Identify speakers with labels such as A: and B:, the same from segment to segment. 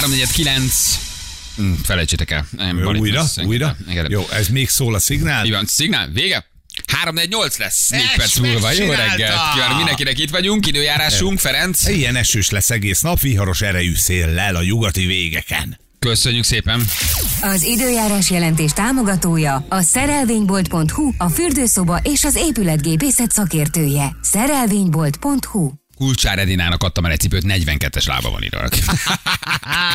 A: 349. Hm, felejtsétek el. Nem,
B: Jó, újra?
A: azt-
B: Újra?
A: Igen.
B: Jó, ez még szól a szignál?
A: Így van, szignál, vége. 348 lesz 4
B: Ezt
A: perc múlva. Jó reggelt. Kívánok mindenkinek itt vagyunk, időjárásunk, Ferenc.
B: Ilyen esős lesz egész nap, viharos erejű széllel a nyugati végeken.
A: Köszönjük szépen.
C: Az időjárás jelentés támogatója a szerelvénybolt.hu, a fürdőszoba és az épületgépészet szakértője. Szerelvénybolt.hu
A: Kulcsár Edinának adtam el egy cipőt, 42-es lába van írva.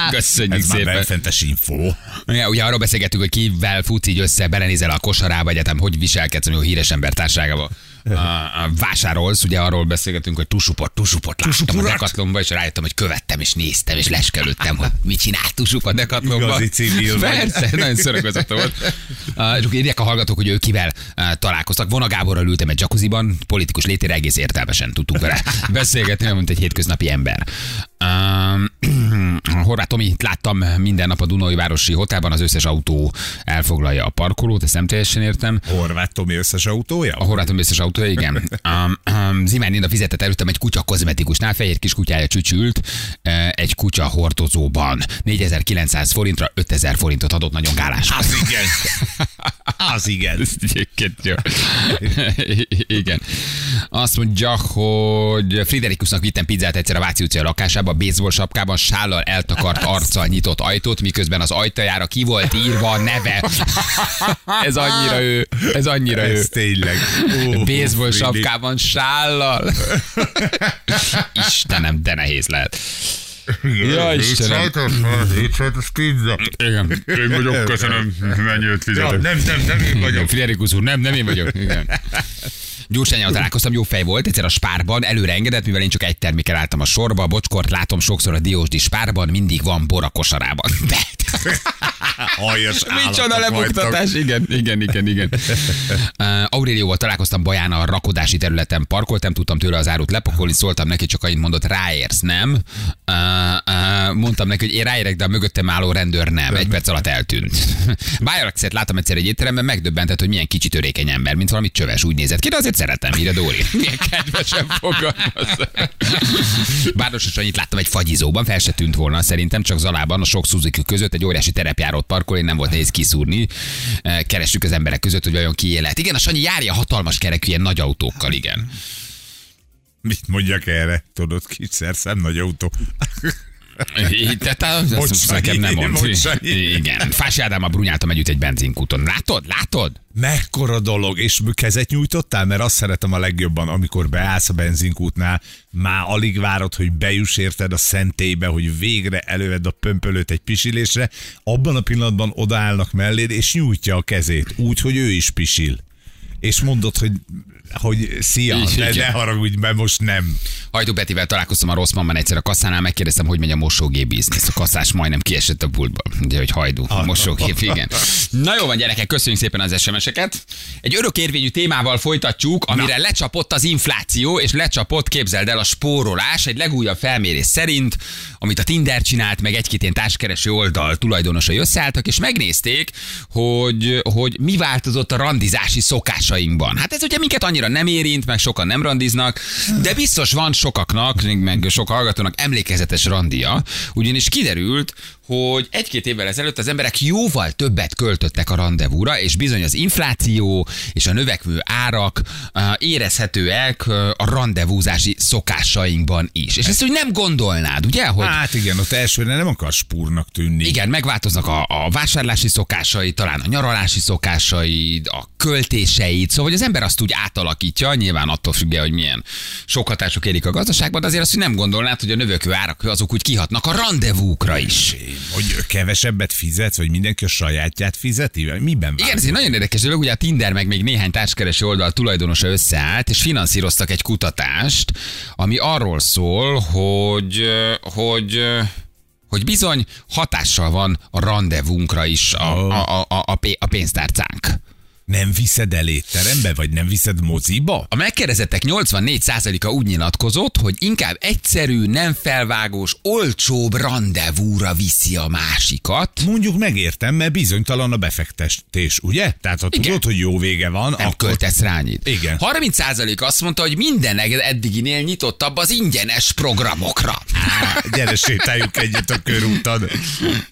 A: Köszönjük
B: Ez már
A: szépen.
B: benfentes info.
A: Ja, ugye arról beszélgettünk, hogy kivel futsz így össze, belenézel a kosarába, egyetem, hogy viselkedsz, a híres ember társágában. Vásárolsz, ugye arról beszélgetünk, hogy tusupot, tusupot láttam a? Decathlonba, és rájöttem, hogy követtem, és néztem, és leskelődtem, hogy mit csinál tusup a Decathlonba.
B: Igazi civil.
A: Persze, nagyon szörögözött volt. És akkor írják a hallgatók, hogy ő kivel uh, találkoztak. Vona Gáborral ültem egy jacuzziban, politikus létére egész értelmesen tudtunk vele beszélgetni, mint egy hétköznapi ember. Horváth Tomit láttam minden nap a Dunai Városi Hotelban, az összes autó elfoglalja a parkolót, ezt nem teljesen értem.
B: Horváth Tomi összes autója?
A: A Horváth Tomi összes autója, igen. Um, um, Zimán Linda fizetett előttem egy kutya kozmetikusnál, fehér kis kutyája csücsült egy kutya hordozóban. 4900 forintra 5000 forintot adott, nagyon gálás.
B: Az igen. Az igen.
A: Ez. Igen. Azt mondja, hogy Friderikusnak vittem pizzát egyszer a Váci utca lakásába, baseball sapkában, sállal eltakart arccal nyitott ajtót, miközben az ajtajára ki volt írva a neve. Ez annyira ő. Ez annyira ő.
B: Ez tényleg. Ó,
A: Baseball sapkában, sállal. Istenem, de nehéz lehet. Ja, Istenem.
B: Hétsajtos pizza.
A: Igen, én vagyok, köszönöm, mennyit
B: Ja,
A: fizetek.
B: nem, nem, nem én vagyok.
A: Friderikus úr, nem, nem én vagyok. Igen. Gyurcsányjal találkoztam, jó fej volt, egyszer a spárban, előre engedett, mivel én csak egy termékkel álltam a sorba, a bocskort látom sokszor a diósdi spárban, mindig van bor a kosarában. De,
B: Aljas
A: micsoda lebuktatás, igen, igen, igen, igen. Uh, Aurélióval találkoztam Baján a rakodási területen, parkoltam, tudtam tőle az árut lepakolni, szóltam neki, csak annyit mondott, ráérsz, nem? Uh, uh, mondtam neki, hogy én ráérek, de a mögöttem álló rendőr nem. Egy perc alatt eltűnt. Bájaraxet láttam egyszer egy étteremben, megdöbbentett, hogy milyen kicsi törékeny ember, mint valami csöves, úgy nézett ki, de azért szeretem, írja Dóri. Milyen kedvesen fogalmaz. Bárdos annyit láttam egy fagyizóban, fel se tűnt volna szerintem, csak Zalában a sok Suzuki között egy óriási terepjárót parkol, én nem volt nehéz kiszúrni. Eh, Keressük az emberek között, hogy vajon ki élet. Igen, a Sanyi járja hatalmas kerekű ilyen nagy autókkal, igen.
B: Mit mondjak erre? Tudod, kis szerszem, nagy autó.
A: Tehát nekem nem mond. Igen. Fási Ádámmal brunyáltam együtt egy benzinkúton. Látod? Látod?
B: Mekkora dolog, és kezet nyújtottál, mert azt szeretem a legjobban, amikor beállsz a benzinkútnál, már alig várod, hogy bejuss érted a szentélybe, hogy végre előved a pömpölőt egy pisilésre, abban a pillanatban odaállnak melléd, és nyújtja a kezét, úgy, hogy ő is pisil. És mondod, hogy, hogy szia,
A: igen.
B: ne haragudj, mert most nem.
A: Hajdú Petivel találkoztam a Rosszmanban egyszer a kasszánál, megkérdeztem, hogy megy a mosógép biznisz. A kasszás majdnem kiesett a pultból. Ugye, hogy hajdú, a mosógép, igen. Na jó van, gyerekek, köszönjük szépen az SMS-eket. Egy örökérvényű témával folytatjuk, amire Na. lecsapott az infláció, és lecsapott, képzeld el, a spórolás. Egy legújabb felmérés szerint, amit a Tinder csinált, meg egy-két ilyen társkereső oldal tulajdonosai összeálltak, és megnézték, hogy, hogy mi változott a randizási szokásainkban. Hát ez ugye minket annyira nem érint, meg sokan nem randiznak, de biztos van sokaknak, meg sok hallgatónak emlékezetes randia, ugyanis kiderült, hogy egy-két évvel ezelőtt az emberek jóval többet költöttek a rendezvúra, és bizony az infláció és a növekvő árak érezhetőek a rendezvúzási szokásainkban is. És ezt úgy nem gondolnád, ugye? Hogy
B: Hát igen, ott elsőre nem akar spúrnak tűnni.
A: igen, megváltoznak a, a vásárlási szokásai, talán a nyaralási szokásai, a költéseid, szóval hogy az ember azt úgy átalakítja, nyilván attól függően, hogy milyen sok hatások érik a gazdaságban, de azért azt hogy nem gondolnád, hogy a növekvő árak azok úgy kihatnak a rendezvúkra is.
B: Hogy kevesebbet fizet, vagy mindenki a sajátját fizeti? Miben
A: Igen, ez egy nagyon érdekes dolog, ugye a Tinder meg még néhány társkereső oldal tulajdonosa összeállt, és finanszíroztak egy kutatást, ami arról szól, hogy, hogy hogy bizony hatással van a rendezvunkra is a, a, a, a, a pénztárcánk.
B: Nem viszed el étterembe, vagy nem viszed moziba?
A: A megkérdezettek 84%-a úgy nyilatkozott, hogy inkább egyszerű, nem felvágós, olcsóbb rendezvúra viszi a másikat.
B: Mondjuk megértem, mert bizonytalan a befektetés, ugye? Tehát ha
A: Igen.
B: tudod, hogy jó vége van,
A: Nem
B: akkor...
A: költesz rá annyit.
B: Igen.
A: 30% azt mondta, hogy minden eddiginél nyitottabb az ingyenes programokra.
B: Á, gyere, sétáljunk egyet a körúton.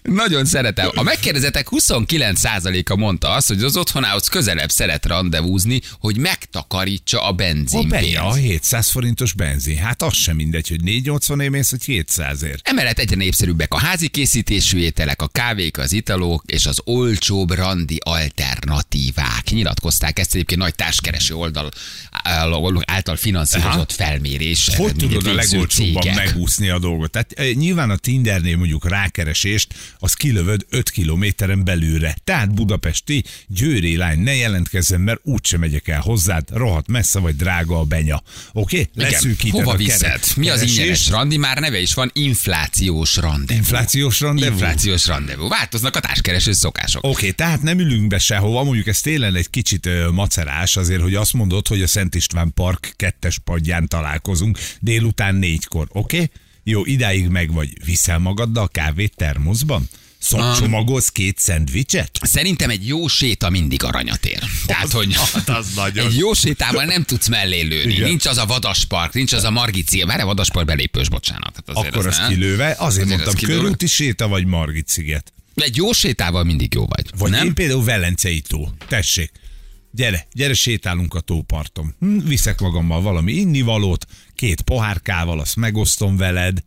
A: Nagyon szeretem. A megkérdezettek 29%-a mondta azt, hogy az otthonához közelebb szeret rendezvúzni, hogy megtakarítsa a
B: A
A: benzinpénzt.
B: Beja, a 700 forintos benzin. Hát az sem mindegy, hogy 480 ér mész, vagy 200 ér.
A: Emellett egyre népszerűbbek a házi készítésű ételek, a kávék, az italok és az olcsóbb randi alternatívák. Nyilatkozták ezt egyébként nagy társkereső oldal által finanszírozott felmérés.
B: Hogy tudod a legolcsóbban
A: cégek.
B: megúszni a dolgot? Tehát e, nyilván a Tindernél mondjuk rákeresést, az kilövöd 5 kilométeren belülre. Tehát budapesti győri lány, ne jelentkezzen, mert úgysem megyek el hozzád, rohadt messze vagy drága a benya. Oké? Okay? Leszűkíted
A: Hova
B: a
A: viszed?
B: keret-
A: Mi az ingyenes randi? Már neve is van, inflációs rendezvú.
B: Inflációs rendezvú?
A: Inflációs rendezvú. Változnak a társkereső szokások.
B: Oké, okay, tehát nem ülünk be sehova, mondjuk ez tényleg egy kicsit ö, macerás azért, hogy azt mondod, hogy a Szent István Park kettes padján találkozunk délután négykor, oké? Okay? Jó, idáig meg vagy. Viszel magaddal kávét termoszban? Szok, csomagolsz két szendvicset?
A: Szerintem egy jó séta mindig aranyat ér. Tehát, hogy
B: hát az nagyon.
A: egy jó sétával nem tudsz mellé lőni.
B: Igen.
A: Nincs az a vadaspark, nincs az a Margit Várj, a vadaspark belépős, bocsánat. Hát azért
B: Akkor
A: az
B: az kilőve, azért,
A: Azért
B: mondtam,
A: az
B: körúti séta vagy Margit sziget.
A: Egy jó sétával mindig jó vagy.
B: Vagy
A: nem?
B: én például Velencei tó. Tessék. Gyere, gyere, sétálunk a tóparton. Hm, viszek magammal valami innivalót, két pohárkával, azt megosztom veled.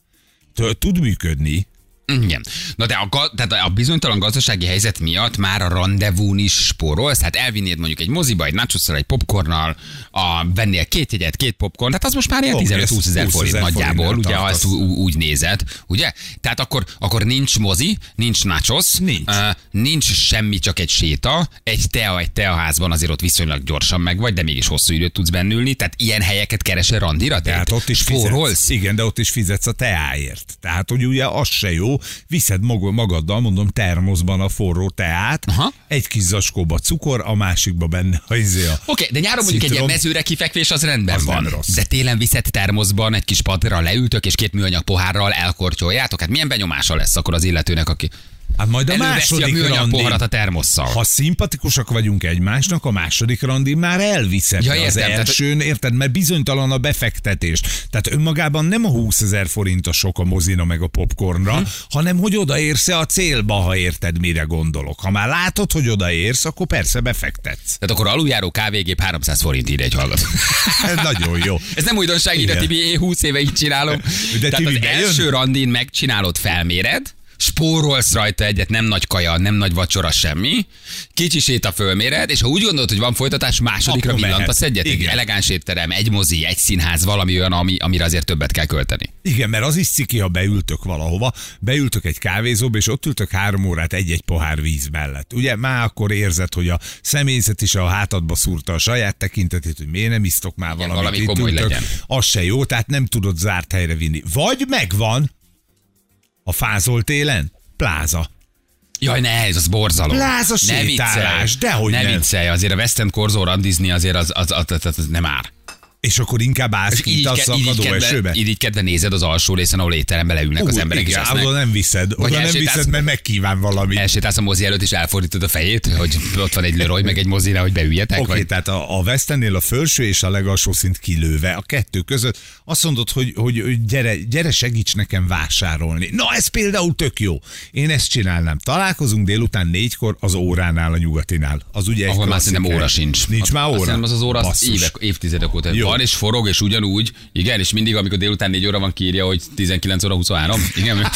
B: Tud működni.
A: Igen. Na de a, tehát a bizonytalan gazdasági helyzet miatt már a rendezvún is spórolsz, hát elvinnéd mondjuk egy moziba, egy nachosszal, egy popcornnal, a, vennél két jegyet, két popcorn, tehát az most már ilyen
B: Oké,
A: 15-20 ezer
B: 20
A: forint nagyjából, ugye, ha ezt ú- úgy nézed, ugye? Tehát akkor, akkor nincs mozi, nincs nachos,
B: Nincs.
A: Uh, nincs semmi, csak egy séta, egy tea, egy teaházban azért ott viszonylag gyorsan meg vagy, de mégis hosszú időt tudsz bennülni, tehát ilyen helyeket keresel randira?
B: Tehát ott is
A: Spórolsz?
B: fizetsz. Igen, de ott is fizetsz a teáért. Tehát, hogy ugye az se jó, viszed mag- magaddal, mondom, termoszban a forró teát,
A: Aha.
B: egy kis zacskóba cukor, a másikba benne a izé
A: Oké, de nyáron mondjuk egy ilyen mezőre kifekvés az rendben
B: Az
A: van.
B: rossz.
A: De télen viszed termoszban egy kis padra leültök, és két műanyag pohárral elkortyoljátok. Hát milyen benyomása lesz akkor az illetőnek, aki
B: Hát majd a
A: a
B: második
A: műanyag
B: randin,
A: poharat a termosszal.
B: ha szimpatikusak vagyunk egymásnak, a második randin már elviszed.
A: Ja,
B: az
A: értem, tehát-
B: elsőn, érted, mert bizonytalan a befektetés. Tehát önmagában nem a 20 ezer forint a sok a mozina meg a popcornra, hm. hanem hogy odaérsz-e a célba, ha érted, mire gondolok. Ha már látod, hogy odaérsz, akkor persze befektetsz.
A: Tehát akkor aluljáró kávégép 300 forint írja egy hallgató.
B: Ez nagyon jó.
A: Ez nem újdonság, ide. Tibi, én 20 éve így csinálom.
B: De
A: Tehát az első randin megcsinálod, felméred, spórolsz rajta egyet, nem nagy kaja, nem nagy vacsora, semmi. Kicsi séta fölméred, és ha úgy gondolod, hogy van folytatás, másodikra villantasz egyet. Egy
B: Igen.
A: elegáns étterem, egy mozi, egy színház, valami olyan, ami, amire azért többet kell költeni.
B: Igen, mert az is ciki, ha beültök valahova, beültök egy kávézóba, és ott ültök három órát egy-egy pohár víz mellett. Ugye már akkor érzed, hogy a személyzet is a hátadba szúrta a saját tekintetét, hogy miért nem isztok már valamit,
A: valami
B: itt
A: komoly
B: ültök.
A: legyen.
B: Az se jó, tehát nem tudod zárt helyre vinni. Vagy megvan a fázol télen, pláza.
A: Jaj, ne, ez az borzalom.
B: Pláza
A: ne
B: sétálás,
A: viccelj.
B: dehogy
A: ne
B: nem.
A: viccelj, azért a West End Korzó randizni azért az, az, az, az, az nem ár.
B: És akkor inkább állsz kint a szakadó esőbe.
A: így, így kedve nézed az alsó részen, ahol étterembe leülnek az
B: Ú,
A: emberek,
B: igen,
A: és
B: oda nem viszed, oda nem viszed, mert megkíván valamit.
A: Elsétálsz a mozi előtt, és elfordítod a fejét, hogy ott van egy Leroy, meg egy mozira, hogy beüljetek.
B: Oké, okay,
A: vagy...
B: tehát a, a West Endnél a felső és a legalsó szint kilőve, a kettő között azt mondod, hogy, hogy, gyere, gyere segíts nekem vásárolni. Na ez például tök jó. Én ezt csinálnám. Találkozunk délután négykor az óránál a nyugatinál. Az ugye
A: Ahol már szerintem óra sincs.
B: Nincs már óra?
A: az az óra az évek, évtizedek óta
B: Jó.
A: Van, és forog, és ugyanúgy, igen, és mindig, amikor délután 4 óra van, kírja, hogy 19 óra 23. Igen.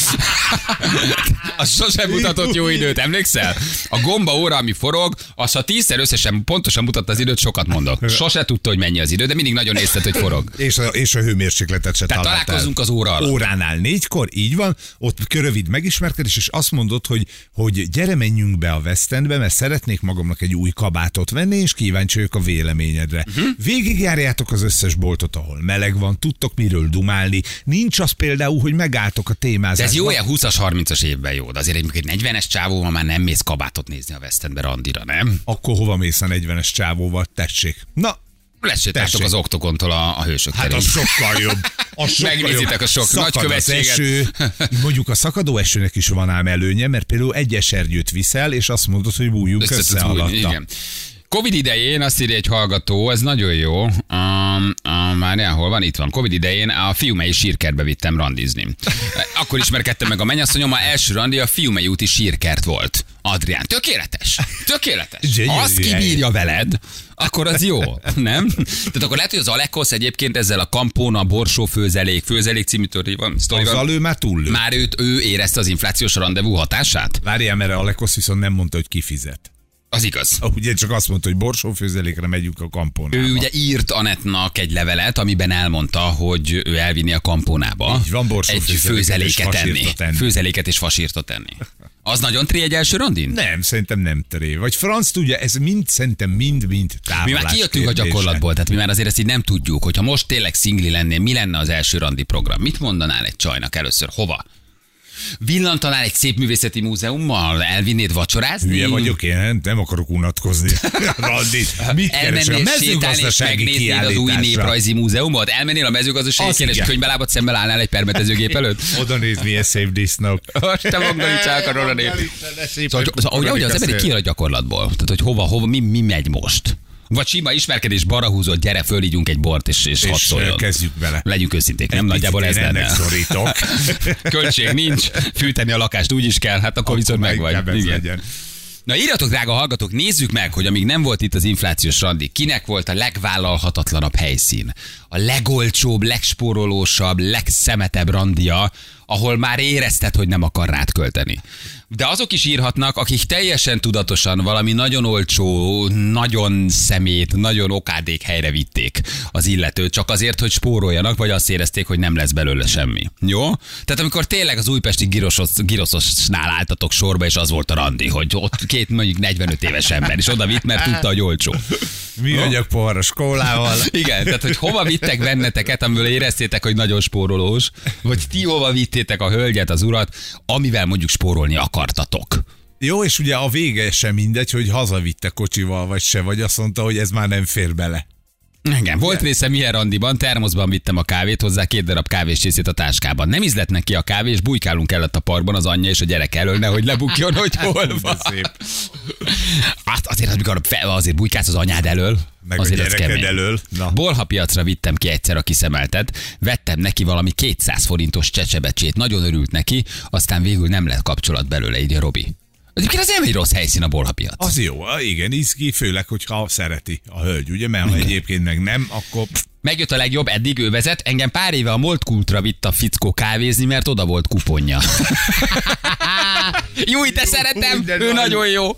A: az sosem mutatott jó időt, emlékszel? A gomba óra, ami forog, az ha tízszer összesen pontosan mutatta az időt, sokat mondok. Sose tudta, hogy mennyi az idő, de mindig nagyon észlelt, hogy forog.
B: És a, és a hőmérsékletet se
A: Tehát találkozunk az óra alatt.
B: Óránál négykor, így van, ott rövid megismerkedés, és azt mondod, hogy, hogy gyere menjünk be a West Endbe, mert szeretnék magamnak egy új kabátot venni, és kíváncsi vagyok a véleményedre. Uh-huh. Végigjárjátok az összes boltot, ahol meleg van, tudtok miről dumálni. Nincs az például, hogy megálltok a
A: De
B: témázásba.
A: ez jó, ilyen 20-as, 30-as évben jó. De azért egy egy 40-es csávóval már nem mész kabátot nézni a West Endbe randira, nem?
B: Akkor hova mész a 40-es csávóval? Tessék. Na,
A: Lesétáltok az oktokontól a, a hősök
B: Hát
A: terén.
B: az sokkal jobb. Az sokkal
A: Megnézitek
B: jobb.
A: a sok
B: Szakad
A: nagykövetséget.
B: Eső. Mondjuk a szakadó esőnek is van ám előnye, mert például egy esernyőt viszel, és azt mondod, hogy bújjunk
A: Össze
B: össze, alatta.
A: Igen. Covid idején azt írja egy hallgató, ez nagyon jó. Um, um, már hol van? Itt van. Covid idején a fiumei sírkertbe vittem randizni. Akkor ismerkedtem meg a mennyasszonyom, a első randi a fiumei úti sírkert volt. Adrián, tökéletes. Tökéletes. Ha azt kibírja veled, akkor az jó, nem? Tehát akkor lehet, hogy az Alekosz egyébként ezzel a kampóna, borsó főzelék, főzelék című van.
B: Azzal ő már túllő.
A: Már őt, ő érezte az inflációs rendezvú hatását?
B: Várjál, mert Alekosz viszont nem mondta, hogy kifizet.
A: Az igaz.
B: Ugye csak azt mondta, hogy borsófőzelékre megyünk a kampónába.
A: Ő ugye írt Anetnak egy levelet, amiben elmondta, hogy ő elvinni a kampónába.
B: Így van, borsó
A: egy
B: főzeléket és
A: főzeléket enni.
B: fasírtot enni.
A: Főzeléket és fasírtot enni. Az nagyon tri egy első randin?
B: Nem, szerintem nem teré. Vagy franc tudja, ez mind, szerintem mind-mind
A: Mi
B: távolás
A: már kijöttünk a
B: kérdése.
A: gyakorlatból, tehát mi már azért ezt így nem tudjuk, hogyha most tényleg szingli lennél, mi lenne az első randi program? Mit mondanál egy csajnak először? Hova? Villantanál egy szép művészeti múzeummal? Elvinnéd vacsorázni?
B: Hülye vagyok én, nem, akarok unatkozni. Randit. Mit keresel? A mezőgazdasági
A: megnéznéd az új
B: kiállításra.
A: néprajzi múzeumot? Elmennél a mezőgazdasági
B: Az
A: kérdés,
B: igen.
A: könyvbelábat szemmel állnál egy permetezőgép előtt?
B: Oda néz, milyen szép disznók.
A: Te mondani csak a róla név. Szóval, szóval, hogy, hogy az ember kijön a gyakorlatból. Tehát, hogy hova, hova, mi, mi megy most. Vagy sima ismerkedés, barahúzott, gyere, fölígyunk egy bort, és, és,
B: És
A: szóljon.
B: kezdjük bele.
A: Legyünk őszinték, nem nagyjából ez lenne.
B: szorítok.
A: Költség nincs, fűteni a lakást úgy is kell, hát akkor viszont meg vagy. Igen.
B: legyen.
A: Na írjatok, drága hallgatók, nézzük meg, hogy amíg nem volt itt az inflációs randi, kinek volt a legvállalhatatlanabb helyszín, a legolcsóbb, legspórolósabb, legszemetebb randia, ahol már érezted, hogy nem akar rád költeni. De azok is írhatnak, akik teljesen tudatosan valami nagyon olcsó, nagyon szemét, nagyon okádék helyre vitték az illetőt, csak azért, hogy spóroljanak, vagy azt érezték, hogy nem lesz belőle semmi. Jó? Tehát amikor tényleg az újpesti girosos, giroszosnál álltatok sorba, és az volt a randi, hogy ott két mondjuk 45 éves ember, és oda vitt, mert tudta, hogy olcsó.
B: Mi vagyok poharas kólával.
A: Igen, tehát hogy hova vittek benneteket, amiből éreztétek, hogy nagyon spórolós, vagy ti hova vittétek a hölgyet, az urat, amivel mondjuk spórolni akartatok.
B: Jó, és ugye a vége sem mindegy, hogy hazavitte kocsival vagy se, vagy azt mondta, hogy ez már nem fér bele.
A: Igen, volt részem ilyen randiban, termoszban vittem a kávét, hozzá két darab kávéscsészét a táskában. Nem ízlett neki a kávé, és bujkálunk kellett a parkban az anyja és a gyerek elől, nehogy lebukjon, hogy hol van.
B: Szép.
A: Hát azért, amikor fel, azért bujkálsz az anyád elől,
B: Meg a
A: azért az
B: gyereked elől. Na.
A: Bolha piacra vittem ki egyszer a kiszemeltet, vettem neki valami 200 forintos csecsebecsét, nagyon örült neki, aztán végül nem lett kapcsolat belőle, így a Robi. Egyébként az nem egy rossz helyszín a bolha piac.
B: Az jó, igen, izgi, főleg, hogyha szereti a hölgy, ugye, mert ha egyébként meg nem, akkor
A: Megjött a legjobb, eddig ő vezet. Engem pár éve a Molt Kultra vitt a fickó kávézni, mert oda volt kuponja. jó, te szeretem,
B: de
A: ő
B: nagy.
A: nagyon jó.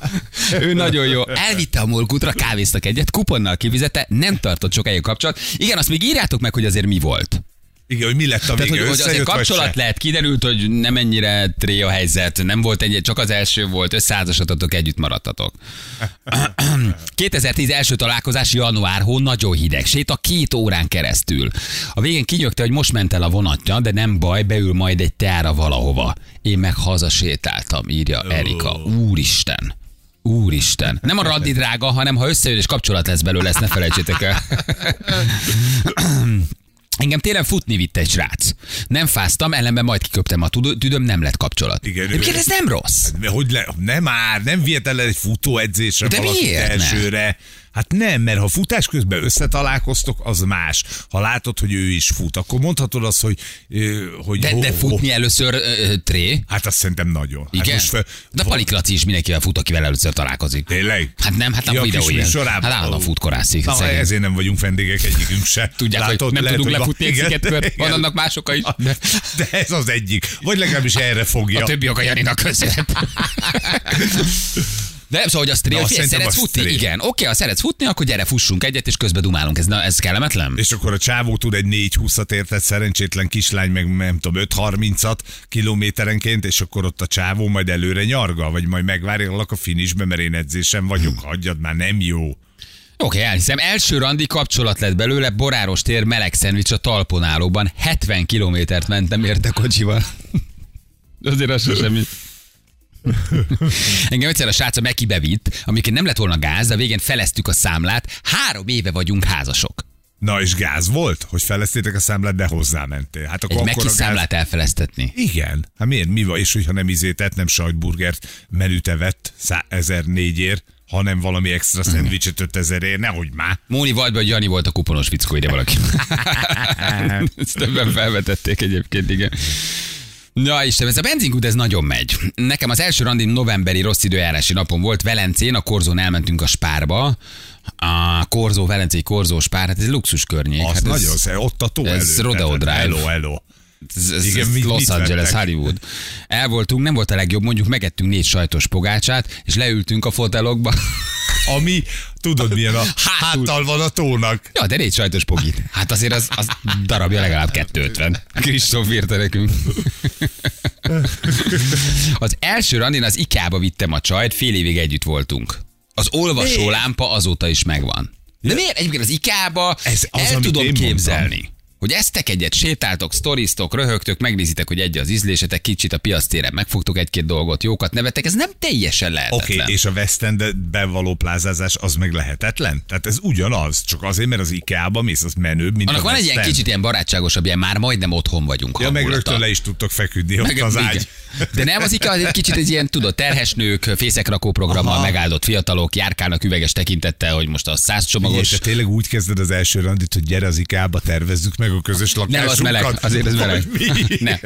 A: Ő nagyon jó. Elvitte a Molt Kultra, kávéztak egyet, kuponnal kivizette, nem tartott sokáig a kapcsolat. Igen, azt még írjátok meg, hogy azért mi volt.
B: Igen, hogy mi lett a
A: Tehát,
B: vége,
A: hogy, hogy
B: összejött, vagy
A: kapcsolat lehet, kiderült, hogy nem ennyire tré a helyzet, nem volt ennyi, csak az első volt, összeházasodtatok, együtt maradtatok. 2010 első találkozás január hó, nagyon hideg, séta két órán keresztül. A végén kinyögte, hogy most ment el a vonatja, de nem baj, beül majd egy teára valahova. Én meg hazasétáltam, írja Erika. Úristen. Úristen. Nem a raddi drága, hanem ha összejön és kapcsolat lesz belőle, ezt ne felejtsétek el. Engem télen futni vitt egy srác. Nem fáztam, ellenben majd kiköptem a tüdöm, nem lett kapcsolat.
B: Igen,
A: Egyébként ez nem rossz.
B: De Hogy le, nem már, nem vihet el egy futóedzésre
A: De miért ne?
B: elsőre. Hát nem, mert ha futás közben összetalálkoztok, az más. Ha látod, hogy ő is fut, akkor mondhatod azt, hogy... hogy
A: De,
B: ho-
A: de
B: ho-
A: futni először ö, tré.
B: Hát azt szerintem nagyon.
A: Igen?
B: Hát most fel,
A: de Palik Laci is mindenkivel fut, akivel először találkozik.
B: Tényleg?
A: Hát nem, hát nem
B: Ja,
A: a videó ilyen.
B: műsorában?
A: Hát állandóan
B: Ó.
A: futkorászik.
B: Na,
A: szegény.
B: ezért nem vagyunk vendégek egyikünk se.
A: Tudják, hogy nem tudunk
B: hogy van-
A: lefutni egy szigetkört, van annak mások is. De
B: De ez az egyik. Vagy legalábbis erre fogja.
A: a többi a Janinak köszönhet. De nem szóval, hogy azt
B: Na,
A: hogy szeretsz futni?
B: tré.
A: Igen, oké, ha szeretsz futni, akkor gyere, fussunk egyet, és közben dumálunk. Ez, na, ez kellemetlen?
B: És akkor a csávó tud egy 4-20-at érted, szerencsétlen kislány, meg nem tudom, 5-30-at kilométerenként, és akkor ott a csávó majd előre nyarga, vagy majd megvárjalak a finisbe, mert én edzésem vagyok, hagyjad már, nem jó.
A: Oké, elhiszem. Első randi kapcsolat lett belőle, boráros tér, meleg szendvics a talponálóban. 70 kilométert mentem érte kocsival. Azért az sem semmi. Engem egyszer a sráca mekibevitt, amikor nem lett volna gáz, de a végén feleztük a számlát. Három éve vagyunk házasok.
B: Na és gáz volt, hogy feleztétek a számlát, de hozzámentél. Hát akkor,
A: Egy
B: akkor
A: meki
B: a gáz...
A: számlát elfeleztetni.
B: Igen. Hát miért? Mi van? És hogyha nem izétett, nem sajtburgert menüt evett 1004 ér, hanem valami extra szendvicset 5000 ér, nehogy már.
A: Móni vagy, hogy Jani volt a kuponos fickó, ide valaki. Ezt többen felvetették egyébként, igen. Na Istenem, ez a benzinkút, ez nagyon megy. Nekem az első randim novemberi rossz időjárási napon volt Velencén, a Korzón elmentünk a Spárba. A Korzó, Velencei Korzó, Spár, hát ez luxus környék.
B: Az
A: hát ez,
B: nagyon szép, ott a tó
A: ez
B: előtt.
A: Rodeo
B: Tehát,
A: Drive.
B: Hello, hello.
A: ez, ez,
B: Igen,
A: ez
B: mit-
A: Los
B: mit
A: Angeles,
B: vettek?
A: Hollywood. El voltunk, nem volt a legjobb, mondjuk megettünk négy sajtos pogácsát, és leültünk a fotelokba.
B: Ami, tudod milyen a
A: Hátul.
B: háttal van a tónak.
A: Ja, de négy sajtos pogit. Hát azért az, az darabja legalább 250. Kristóf írta nekünk. Az első randin az IKEA-ba vittem a csajt, fél évig együtt voltunk. Az olvasó lámpa azóta is megvan. De miért? Egyébként az IKEA-ba
B: Ez az,
A: el tudom képzelni.
B: mondtam.
A: Hogy eztek egyet, sétáltok, sztoriztok, röhögtök, megnézitek, hogy egy az ízlésetek, kicsit a piasztéren megfogtok egy-két dolgot, jókat nevetek, ez nem teljesen
B: Oké,
A: lehetetlen.
B: okay, és a West End-ben való plázázás az meg lehetetlen? Tehát ez ugyanaz, csak azért, mert az IKEA-ba mész, az menőbb, mint
A: Annak
B: a
A: van egy ilyen kicsit ilyen barátságosabb, ilyen már majdnem otthon vagyunk.
B: Ja, meg
A: hangulata.
B: rögtön le is tudtok feküdni ott
A: Meg-
B: az
A: igen.
B: ágy.
A: De nem az IKEA, az egy kicsit egy ilyen, tudod, terhes nők, fészekrakó programmal
B: Aha.
A: megáldott fiatalok, járkálnak üveges tekintettel, hogy most a száz csomagos.
B: te tényleg úgy kezded az első randit, hogy gyere az IKEA-ba, tervezzük meg a közös lakásunkat.
A: Nem, az meleg, azért ez meleg. Nem.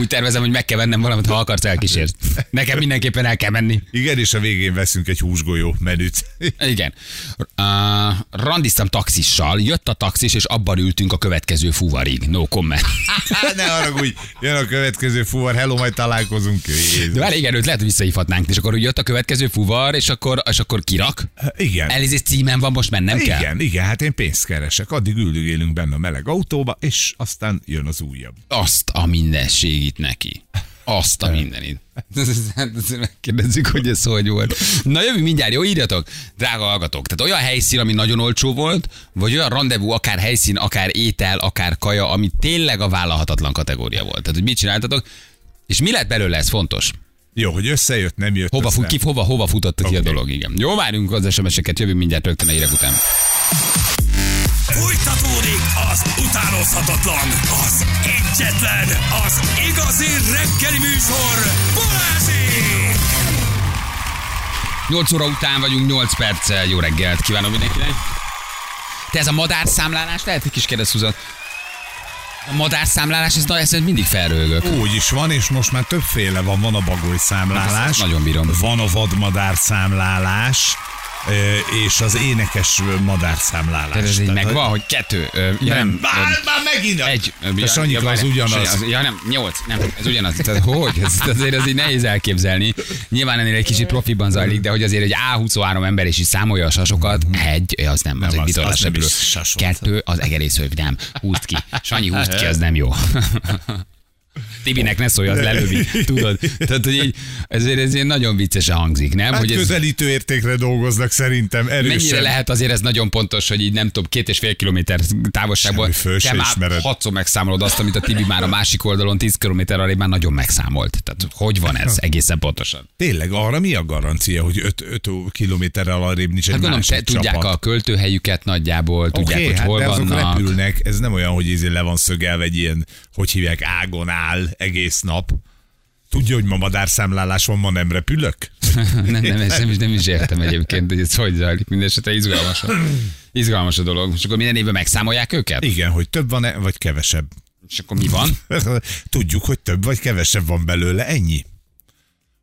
A: Úgy tervezem, hogy meg kell vennem valamit, ha akarsz elkísért. Nekem mindenképpen el kell menni.
B: Igen, és a végén veszünk egy húsgolyó menüt.
A: Igen. Uh, randiztam taxissal, jött a taxis, és abban ültünk a következő fuvarig. No comment.
B: Ne haragudj, jön a következő fuvar, hello, majd találkozunk. Jézus.
A: De már igen, őt lehet, hogy visszahívhatnánk, és akkor úgy jött a következő fuvar, és akkor, és akkor kirak.
B: Igen.
A: Elnézést címen van, most mennem kell.
B: Igen, igen, hát én pénzt keresek. Addig üldögélünk benne a meleg autóba, és aztán jön az újabb.
A: Azt a mindenségit neki. Azt a mindenit. Megkérdezzük, hogy ez hogy volt. Na jövünk mindjárt, jó? Írjatok, drága hallgatók. Tehát olyan helyszín, ami nagyon olcsó volt, vagy olyan rendezvú, akár helyszín, akár étel, akár kaja, ami tényleg a vállalhatatlan kategória volt. Tehát, hogy mit csináltatok, és mi lett belőle, ez fontos.
B: Jó, hogy összejött, nem jött
A: Hova,
B: össze.
A: fut, ki, hova, hova futott ki a dolog, igen. Jó, várjunk az SMS-eket, jövünk mindjárt rögtön a hírek után.
D: Fújtatódik az utánozhatatlan, az egyetlen, az igazi reggeli műsor, Balázsék!
A: 8 óra után vagyunk, 8 perccel. Jó reggelt kívánom mindenkinek. Te ez a madárszámlálás, lehet egy kis kérdez, Szuzan. A madárszámlálás, ez, na, ez mindig felrögök.
B: Úgy is van, és most már többféle van. Van a bagoly számlálás.
A: Hát nagyon bírom.
B: Van a vadmadár számlálás, és az énekes madár számlálás.
A: Tehát ez így megvan, hogy kettő. Ö, ja,
B: Nem, már, már megint.
A: egy.
B: De Sanyika, az ugyanaz.
A: Ja, nem, nyolc. Nem, ez ugyanaz. Tehát hogy? Ez, azért ez így nehéz elképzelni. Nyilván ennél egy kicsit profiban zajlik, de hogy azért egy A23 ember is is számolja a sasokat, egy, az nem, az
B: Nem,
A: egy
B: az-
A: vitorlás
B: az.
A: Kettő, az egerészőv, nem. Húzd ki. Sanyi, húzd ki, az nem jó. Tibinek ne szólj, az lelövi. Tudod? Tehát, hogy így, ezért ez nagyon viccesen hangzik, nem?
B: Hát
A: hogy ez,
B: közelítő értékre dolgoznak szerintem erősen.
A: Mennyire lehet azért ez nagyon pontos, hogy így nem tudom, két és fél kilométer
B: se
A: te már
B: ismered.
A: hatszor megszámolod azt, amit a Tibi már a másik oldalon 10 kilométer arra már nagyon megszámolt. Tehát hogy van ez egészen pontosan?
B: Tényleg, arra mi a garancia, hogy 5 kilométerrel arrébb nincs egy
A: Hát gondolom,
B: másik
A: tudják
B: csapat?
A: a költőhelyüket nagyjából, tudják,
B: Oké,
A: hogy
B: hát
A: hol
B: de
A: vannak.
B: repülnek, ez nem olyan, hogy ízé le van szögelve egy ilyen, hogy hívják, ágon áll egész nap. Tudja, hogy ma madárszámlálás van, ma nem repülök?
A: nem, nem, ezt nem, is, nem is értem egyébként, hogy ez hogy zajlik. Mindenesetre izgalmas a, izgalmas a dolog. És akkor minden évben megszámolják őket?
B: Igen, hogy több van-e, vagy kevesebb.
A: És akkor mi van?
B: Tudjuk, hogy több vagy kevesebb van belőle, ennyi.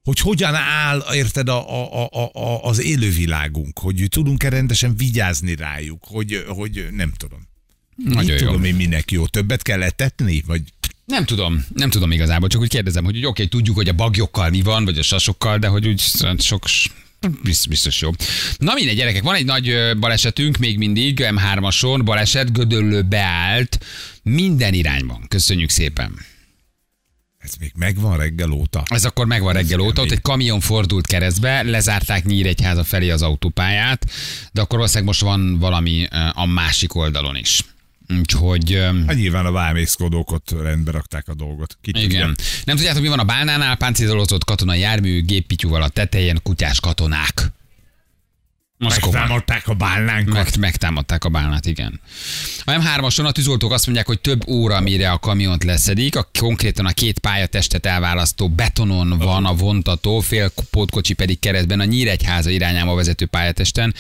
B: Hogy hogyan áll, érted, a, a, a, a, az élővilágunk, hogy tudunk-e rendesen vigyázni rájuk, hogy, hogy nem tudom.
A: Nagyon
B: Mit
A: jó.
B: tudom én, minek jó. Többet kell etetni? Vagy
A: Nem tudom, nem tudom igazából, csak úgy kérdezem, hogy oké, tudjuk, hogy a bagyokkal mi van, vagy a sasokkal, de hogy úgy sok biztos, biztos jó. Na mindegy, gyerekek, van egy nagy balesetünk még mindig, M3-ason, baleset, Gödöllő beállt, minden irányban. Köszönjük szépen.
B: Ez még megvan reggel óta.
A: Ez akkor megvan reggel óta, ott egy kamion fordult keresztbe, lezárták Nyíregyháza felé az autópályát, de akkor valószínűleg most van valami a másik oldalon is. Úgyhogy
B: Hát nyilván a vámészkodók ott rendbe rakták a dolgot. Ki tudja.
A: igen. Nem tudjátok, mi van a bálnánál? Páncélozott katonai jármű, géppityúval a tetején, kutyás katonák. Komoly.
B: Megtámadták a bálnánkat.
A: Meg, megtámadták a bálnát, igen. A M3-ason a tűzoltók azt mondják, hogy több óra, mire a kamiont leszedik. A, konkrétan a két pályatestet elválasztó betonon van a vontató, fél pótkocsi pedig keresztben a Nyíregyháza irányába vezető pályatesten.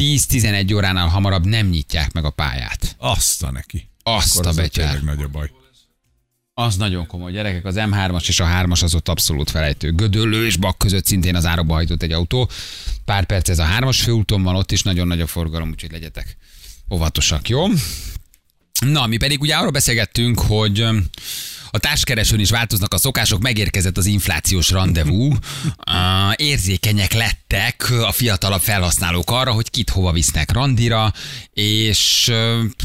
A: 10-11 óránál hamarabb nem nyitják meg a pályát.
B: Azt a neki.
A: Azt
B: Akkor
A: a betyár.
B: nagy a baj.
A: Az nagyon komoly, gyerekek. Az M3-as és a 3-as az ott abszolút felejtő. Gödöllő és Bak között szintén az árokba hajtott egy autó. Pár perc ez a 3-as főúton van, ott is nagyon nagy a forgalom, úgyhogy legyetek óvatosak, jó? Na, mi pedig ugye arról beszélgettünk, hogy a társkeresőn is változnak a szokások, megérkezett az inflációs rendezvú. Érzékenyek lettek a fiatalabb felhasználók arra, hogy kit hova visznek randira, és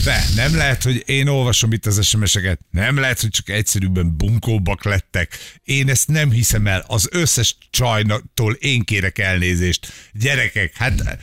B: De nem lehet, hogy én olvasom itt az SMS-eket, nem lehet, hogy csak egyszerűbben bunkóbbak lettek. Én ezt nem hiszem el. Az összes csajtól én kérek elnézést. Gyerekek, hát,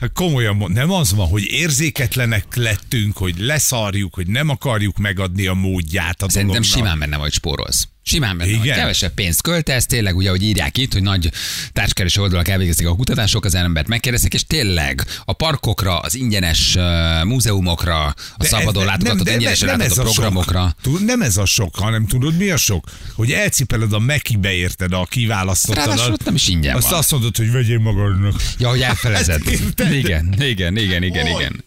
B: hát komolyan nem az van, hogy érzéketlenek lettünk, hogy leszarjuk, hogy nem akarjuk megadni a módját a
A: Szerintem
B: dolognak.
A: simán benne vagy spórolsz. Simán benne.
B: Igen?
A: Kevesebb pénzt költesz, tényleg ugye, hogy írják itt, hogy nagy társkereső oldalak elvégezték a kutatások, az embert megkérdezték, és tényleg a parkokra, az ingyenes uh, múzeumokra, a
B: De
A: szabadon
B: ez-
A: látogatott,
B: de-
A: ingyenesen
B: nem ez
A: látogatott
B: a sok.
A: programokra.
B: Tud- Nem ez a sok, hanem tudod mi a sok? Hogy elcipeled a Mekibe érted a kiválasztottadat.
A: Ráadásul ott nem is ingyen
B: Azt
A: van.
B: azt mondod, hogy vegyél magadnak.
A: Ja, hogy elfelezed. Igen, igen, igen, igen, igen.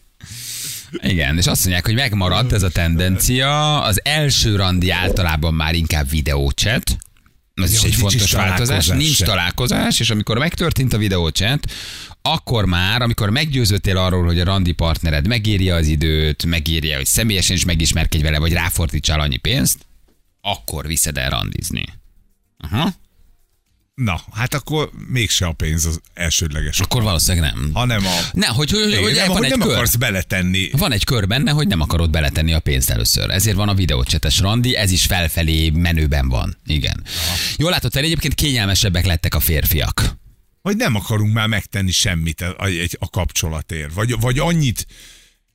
A: Igen, és azt mondják, hogy megmaradt ez a tendencia. Az első randi általában már inkább videóchat. Ez
B: Ja,
A: is egy fontos
B: is
A: változás. Nincs találkozás, és amikor megtörtént a videóchat, akkor már, amikor meggyőződtél arról, hogy a randi partnered megéri az időt, megéri, hogy személyesen is megismerkedj vele, vagy ráfordítsál annyi pénzt, akkor viszed el randizni. Aha.
B: Na, hát akkor mégse a pénz az elsődleges.
A: Akkor valószínűleg nem.
B: Hanem a...
A: Ne, hogy, hogy, hogy
B: nem,
A: van
B: hogy
A: egy
B: nem
A: kör.
B: akarsz beletenni.
A: Van egy kör benne, hogy nem akarod beletenni a pénzt először. Ezért van a videócsetes randi, ez is felfelé menőben van. Igen. Jól látod, el egyébként kényelmesebbek lettek a férfiak.
B: Vagy nem akarunk már megtenni semmit a, a, a kapcsolatért. Vagy, vagy annyit,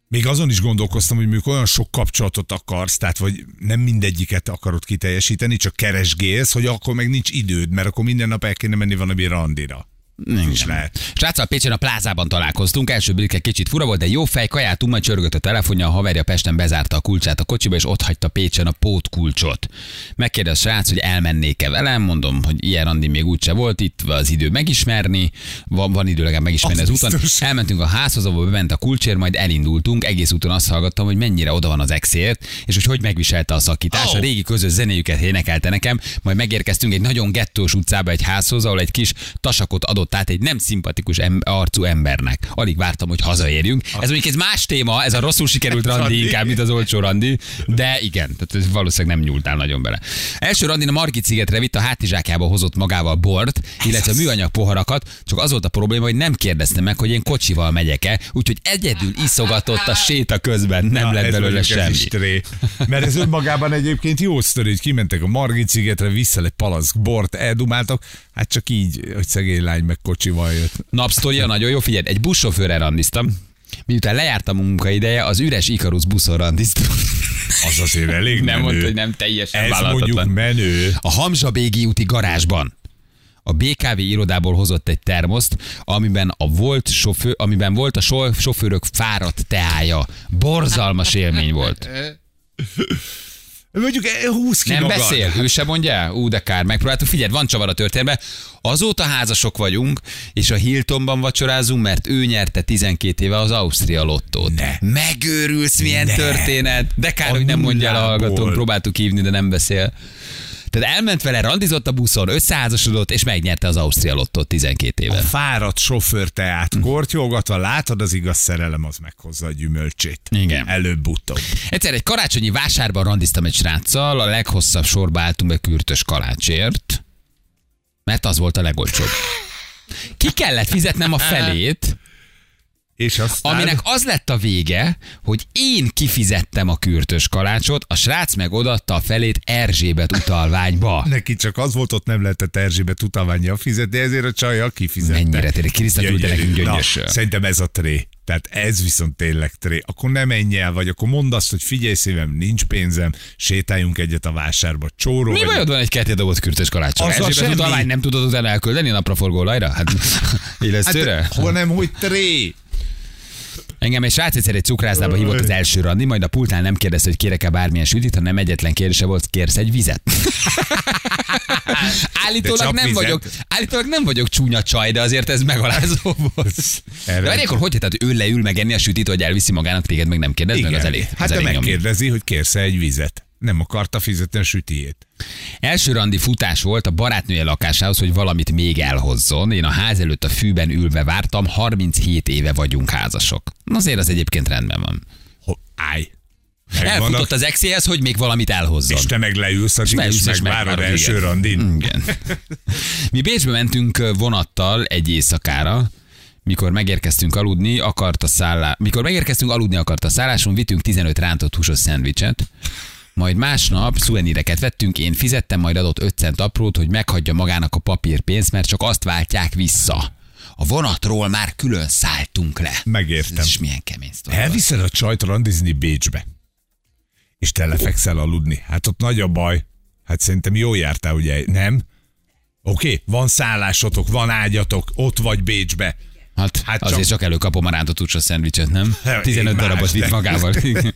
B: még azon is gondolkoztam, hogy mondjuk olyan sok kapcsolatot akarsz, tehát vagy nem mindegyiket akarod kiteljesíteni, csak keresgélsz, hogy akkor meg nincs időd, mert akkor minden nap el kéne menni valami randira.
A: Nem
B: is lehet.
A: Sráccal Pécsen a plázában találkoztunk, első blikkel kicsit fura volt, de jó fej, kajáltunk, majd csörgött a telefonja, a haverja Pesten bezárta a kulcsát a kocsiba, és ott hagyta Pécsen a pótkulcsot. Megkérdez a srác, hogy elmennék-e velem, mondom, hogy ilyen randi még úgyse volt, itt az idő megismerni, van, van idő legalább megismerni
B: Az
A: az, úton. Elmentünk a házhoz, ahol bement a kulcsér, majd elindultunk, egész úton azt hallgattam, hogy mennyire oda van az exért, és hogy hogy megviselte a szakítás. A
B: Ó.
A: régi közös zenéjüket énekelte nekem, majd megérkeztünk egy nagyon gettós utcába egy házhoz, ahol egy kis tasakot adott át egy nem szimpatikus em- arcú embernek. Alig vártam, hogy hazaérjünk. Ez mondjuk ez más téma, ez a rosszul sikerült randi inkább, mint az olcsó randi, de igen, tehát ez valószínűleg nem nyúltál nagyon bele. Első randin a Margit szigetre vitt a hátizsákjába hozott magával bort, illetve műanyag poharakat, csak az volt a probléma, hogy nem kérdezte meg, hogy én kocsival megyek-e, úgyhogy egyedül iszogatott a séta közben, nem
B: Na,
A: lett belőle semmi.
B: Mert ez önmagában egyébként jó sztori, hogy kimentek a Margit szigetre, vissza egy palack bort, eldumáltak, hát csak így, hogy szegény lány meg kocsival jött.
A: Napsztoria nagyon jó, figyelj, egy buszsofőrrel randiztam, miután lejárt a munkaideje, az üres Ikarus buszon randiztam.
B: Az azért elég
A: Nem
B: menő.
A: mondta, hogy nem teljesen
B: Ez mondjuk menő.
A: A Hamzsabégi úti garázsban a BKV irodából hozott egy termoszt, amiben, a volt sofőr, amiben volt a so- sofőrök fáradt teája. Borzalmas élmény volt.
B: Mondjuk eh, 20 ki
A: Nem
B: magad.
A: beszél, ő se mondja? Ú, de kár, megpróbáltuk. Figyelj, van csavar a történetben. Azóta házasok vagyunk, és a Hiltonban vacsorázunk, mert ő nyerte 12 éve az Ausztria lottót.
B: Ne.
A: Megőrülsz, milyen
B: Ne.
A: történet. De kár,
B: A
A: hogy nem mondja el a hallgatón. Próbáltuk hívni, de nem beszél. Tehát elment vele, randizott a buszon, összeházasodott, és megnyerte az Ausztria lottót 12
B: A
A: éve.
B: fáradt sofőr teát kortyolgatva, látod, az igaz szerelem, az meghozza a gyümölcsét.
A: Igen.
B: Előbb-utóbb.
A: Egyszer egy karácsonyi vásárban randiztam egy sráccal, a leghosszabb sorba álltunk be kürtös kalácsért, mert az volt a legolcsóbb. Ki kellett fizetnem a felét,
B: És aztán...
A: Aminek az lett a vége, hogy én kifizettem a kürtös kalácsot, a srác meg odatta a felét Erzsébet utalványba.
B: Neki csak az volt, ott nem lehetett Erzsébet utalványja fizetni, ezért a csaja kifizette.
A: Mennyire tényleg, Kriszta küldte nekünk
B: Na,
A: gyöngyösről.
B: Szerintem ez a tré. Tehát ez viszont tényleg tré. Akkor nem menj el, vagy akkor mondd azt, hogy figyelj szívem, nincs pénzem, sétáljunk egyet a vásárba. Csóró
A: Mi bajod van egy ketté dobott kürtös kalácsal?
B: Azzal
A: Erzsébet utalvány nem tudod utána elküldeni a napraforgó olajra? Hát, illesztőre?
B: Hát, hol nem, hogy tré.
A: Engem egy srác egyszer egy cukrászdába hívott az első randi, majd a pultnál nem kérdezte, hogy kérek-e bármilyen sütit, hanem egyetlen kérdése volt, kérsz egy vizet? Állítólag nem
B: vizet?
A: vagyok, állítólag nem vagyok csúnya csaj, de azért ez megalázó volt. De várj, akkor hogy tehát ő leül megenni a sütit, hogy elviszi magának, téged meg nem kérdez, meg az elég.
B: Hát
A: az
B: de megkérdezi, hogy kérsz egy vizet. Nem akarta fizetni a sütiét.
A: Első randi futás volt a barátnője lakásához, hogy valamit még elhozzon. Én a ház előtt a fűben ülve vártam, 37 éve vagyunk házasok. Azért az egyébként rendben van.
B: Ho, állj. Megvannak,
A: Elfutott az exéhez, hogy még valamit elhozzon.
B: és te meg leülsz, és,
A: beülsz, és
B: megvárod
A: megvárod,
B: első
A: igen.
B: randin.
A: Igen. Mi Bécsbe mentünk vonattal egy éjszakára, mikor megérkeztünk aludni, akart a szállá... mikor megérkeztünk aludni akart a szálláson, vittünk 15 rántott húsos szendvicset, majd másnap szuveníreket vettünk, én fizettem, majd adott 5 cent aprót, hogy meghagyja magának a papírpénzt, mert csak azt váltják vissza. A vonatról már külön szálltunk le.
B: Megértem.
A: Is milyen kemény sztori.
B: Elviszed a csajt randizni Bécsbe, és te lefekszel aludni. Hát ott nagy a baj. Hát szerintem jól jártál, ugye? Nem? Oké, okay, van szállásotok, van ágyatok, ott vagy Bécsbe.
A: Hát,
B: Hát
A: azért
B: csak-
A: csak előkapom a rántott húsos szendvicset, nem?
B: Hát,
A: 15
B: én
A: darabot vitt magával.